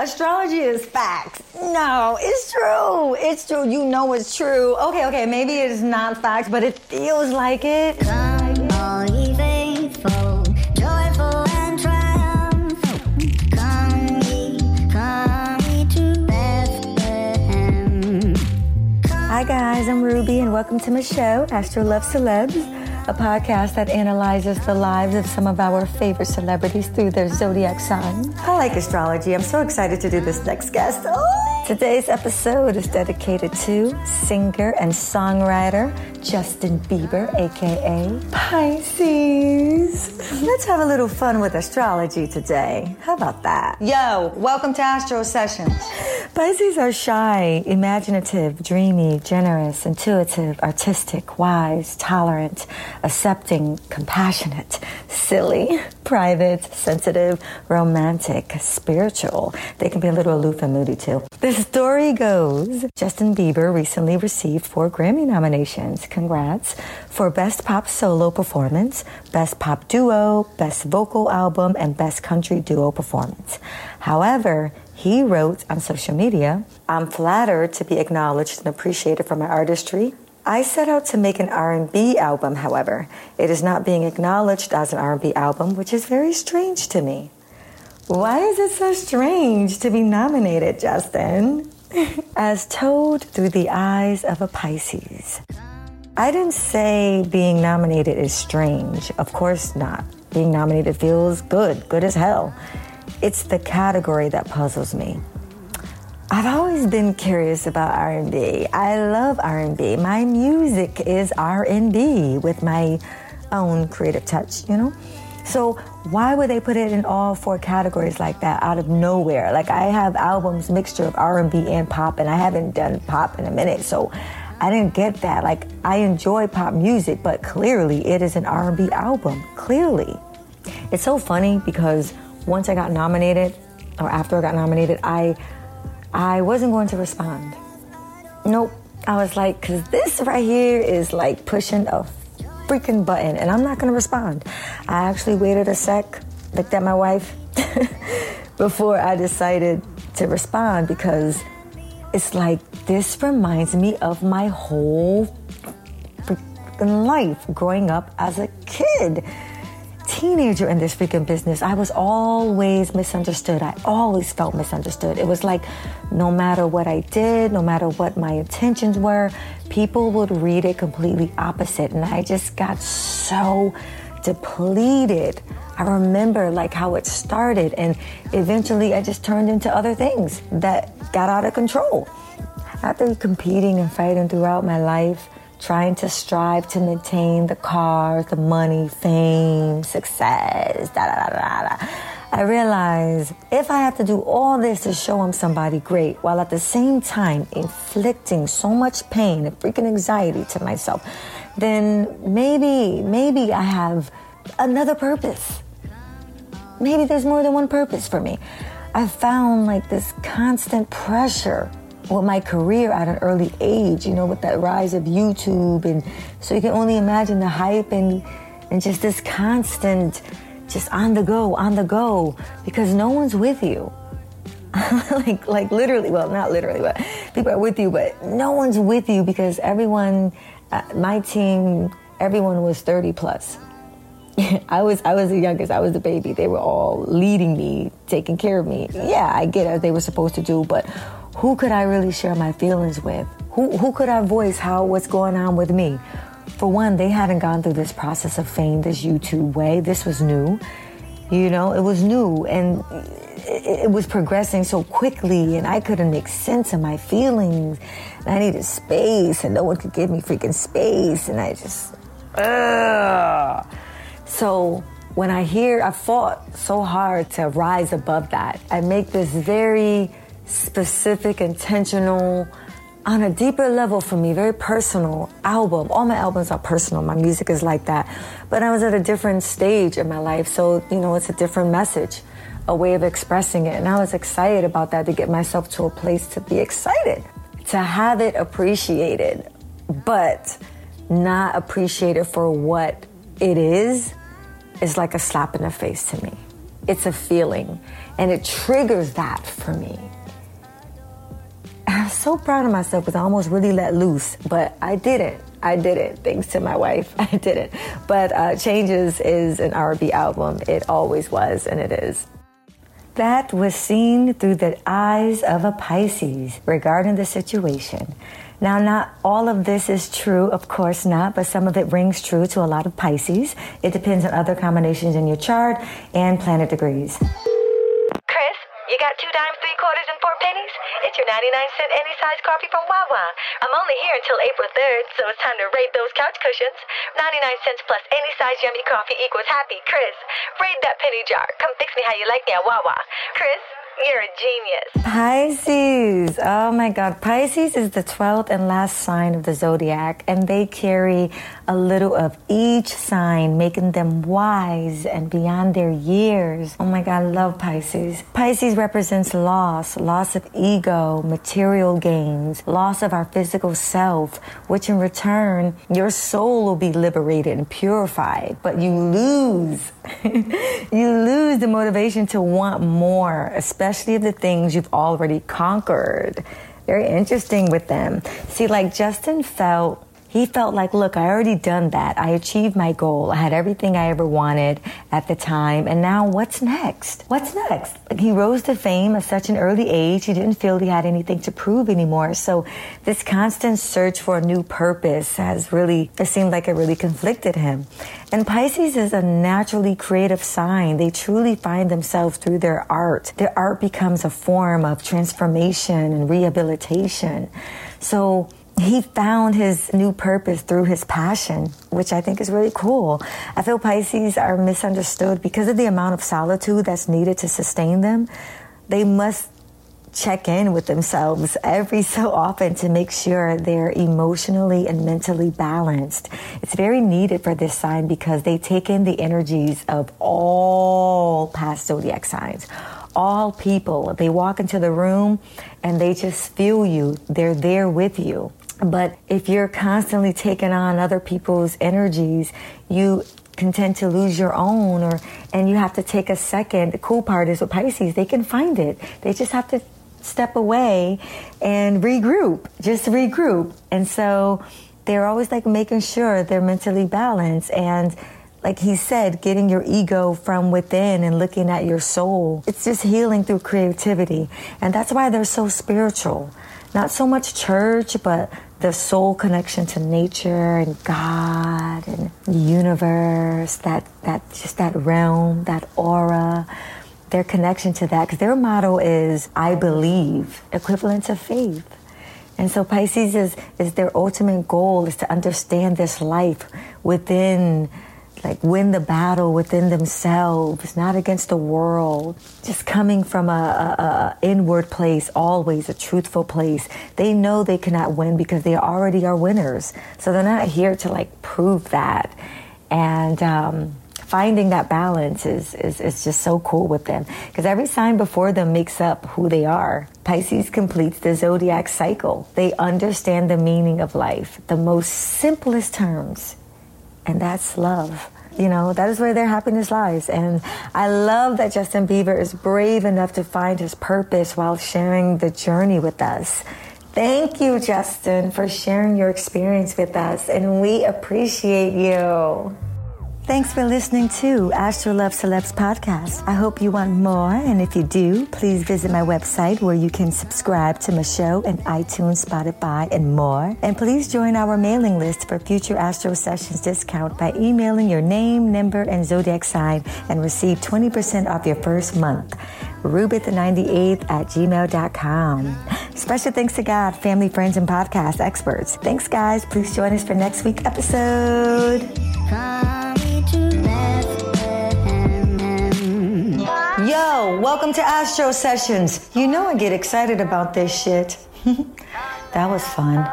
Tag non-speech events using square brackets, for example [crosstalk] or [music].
Astrology is facts. No, it's true. It's true. You know it's true. Okay, okay, maybe it's not facts, but it feels like it. Come, all ye faithful, joyful and triumphant. Come ye, come ye to Bethlehem. Hi, guys, I'm Ruby, and welcome to my show, Astro Love Celebs, a podcast that analyzes the lives of some of our favorite celebrities through their zodiac sign. I like astrology. I'm so excited to do this next guest. Oh! Today's episode is dedicated to singer and songwriter Justin Bieber, aka Pisces. Let's have a little fun with astrology today. How about that? Yo, welcome to Astro Sessions. Pisces are shy, imaginative, dreamy, generous, intuitive, artistic, wise, tolerant, accepting, compassionate, silly, private, sensitive, romantic, spiritual. They can be a little aloof and moody too. The story goes Justin Bieber recently received four Grammy nominations. Congrats. For Best Pop Solo Performance, Best Pop Duo, Best Vocal Album, and Best Country Duo Performance. However, he wrote on social media, I'm flattered to be acknowledged and appreciated for my artistry. I set out to make an R&B album, however. It is not being acknowledged as an R&B album, which is very strange to me. Why is it so strange to be nominated, Justin? [laughs] As told through the eyes of a Pisces. I didn't say being nominated is strange. Of course not. Being nominated feels good, good as hell. It's the category that puzzles me. I've always been curious about R&B. I love R&B. My music is R&B with my own creative touch, you know? So why would they put it in all four categories like that out of nowhere? Like I have albums mixture of R&B and pop and I haven't done pop in a minute. So I didn't get that. Like I enjoy pop music, but clearly it is an R&B album. Clearly. It's so funny because once I got nominated or after I got nominated, I I wasn't going to respond. Nope. I was like, because this right here is like pushing a freaking button, and I'm not going to respond. I actually waited a sec, looked at my wife [laughs] before I decided to respond because it's like this reminds me of my whole freaking life growing up as a kid teenager in this freaking business, I was always misunderstood. I always felt misunderstood. It was like no matter what I did, no matter what my intentions were, people would read it completely opposite. And I just got so depleted. I remember like how it started and eventually I just turned into other things that got out of control. After competing and fighting throughout my life, trying to strive to maintain the cars, the money, fame, success, da da da da da. I realize if I have to do all this to show I'm somebody great, while at the same time inflicting so much pain and freaking anxiety to myself, then maybe, maybe I have another purpose. Maybe there's more than one purpose for me. I found like this constant pressure with my career at an early age, you know, with that rise of YouTube. And so you can only imagine the hype and, and just this constant, just on the go, on the go, because no one's with you. [laughs] like, like literally, well, not literally, but people are with you, but no one's with you because everyone, uh, my team, everyone was 30 plus. [laughs] I was I was the youngest. I was the baby. They were all leading me, taking care of me. Yeah, I get it. They were supposed to do, but who could I really share my feelings with? Who, who could I voice how what's going on with me? For one, they hadn't gone through this process of fame this YouTube way. This was new. You know, it was new and it, it was progressing so quickly and I couldn't make sense of my feelings. And I needed space and no one could give me freaking space and I just ugh. So when I hear I fought so hard to rise above that, I make this very specific, intentional, on a deeper level for me, very personal album. All my albums are personal. My music is like that. But I was at a different stage in my life. So, you know, it's a different message, a way of expressing it. And I was excited about that to get myself to a place to be excited, to have it appreciated, but not appreciated for what it is, is like a slap in the face to me. It's a feeling, and it triggers that for me. So proud of myself because I almost really let loose, but I did it. I did it. Thanks to my wife, [laughs] I did it. But uh, Changes is an R&B album. It always was, and it is. That was seen through the eyes of a Pisces regarding the situation. Now, not all of this is true, of course not, but some of it rings true to a lot of Pisces. It depends on other combinations in your chart and planet degrees. It's your 99 cent any size coffee from Wawa. I'm only here until April 3rd, so it's time to raid those couch cushions. 99 cents plus any size yummy coffee equals happy. Chris, raid that penny jar. Come fix me how you like me at Wawa. Chris, you're a genius. Pisces. Oh my God. Pisces is the 12th and last sign of the zodiac, and they carry a little of each sign, making them wise and beyond their years. Oh my God, I love Pisces. Pisces represents loss, loss of ego, material gains, loss of our physical self, which in return, your soul will be liberated and purified, but you lose. [laughs] you lose the motivation to want more, especially of the things you've already conquered. Very interesting with them. See, like Justin felt he felt like, look, I already done that. I achieved my goal. I had everything I ever wanted at the time. And now what's next? What's next? He rose to fame at such an early age. He didn't feel he had anything to prove anymore. So this constant search for a new purpose has really, it seemed like it really conflicted him. And Pisces is a naturally creative sign. They truly find themselves through their art. Their art becomes a form of transformation and rehabilitation. So he found his new purpose through his passion, which I think is really cool. I feel Pisces are misunderstood because of the amount of solitude that's needed to sustain them. They must check in with themselves every [laughs] so often to make sure they're emotionally and mentally balanced. It's very needed for this sign because they take in the energies of all past zodiac signs all people. They walk into the room and they just feel you. They're there with you. But if you're constantly taking on other people's energies, you can tend to lose your own or and you have to take a second. The cool part is with Pisces, they can find it. They just have to step away and regroup, just regroup. And so they're always like making sure they're mentally balanced and like he said, getting your ego from within and looking at your soul. It's just healing through creativity. And that's why they're so spiritual. Not so much church, but the soul connection to nature and God and the universe, that, that just that realm, that aura, their connection to that. Because their motto is, I believe, equivalent to faith. And so Pisces is, is their ultimate goal is to understand this life within like win the battle within themselves, not against the world. Just coming from a, a, a, inward place, always a truthful place. They know they cannot win because they already are winners. So they're not here to like prove that. And um, finding that balance is, is, is just so cool with them because every sign before them makes up who they are. Pisces completes the zodiac cycle. They understand the meaning of life, the most simplest terms and that's love. You know, that is where their happiness lies. And I love that Justin Bieber is brave enough to find his purpose while sharing the journey with us. Thank you, Justin, for sharing your experience with us, and we appreciate you. Thanks for listening to Astro Love Celebs podcast. I hope you want more, and if you do, please visit my website where you can subscribe to my show and iTunes, Spotify, and more. And please join our mailing list for future Astro Sessions discount by emailing your name, number, and zodiac sign and receive 20% off your first month. Rubith98 at gmail.com. Special thanks to God, family, friends, and podcast experts. Thanks, guys. Please join us for next week's episode. Yo, welcome to Astro Sessions. You know I get excited about this shit. [laughs] that was fun.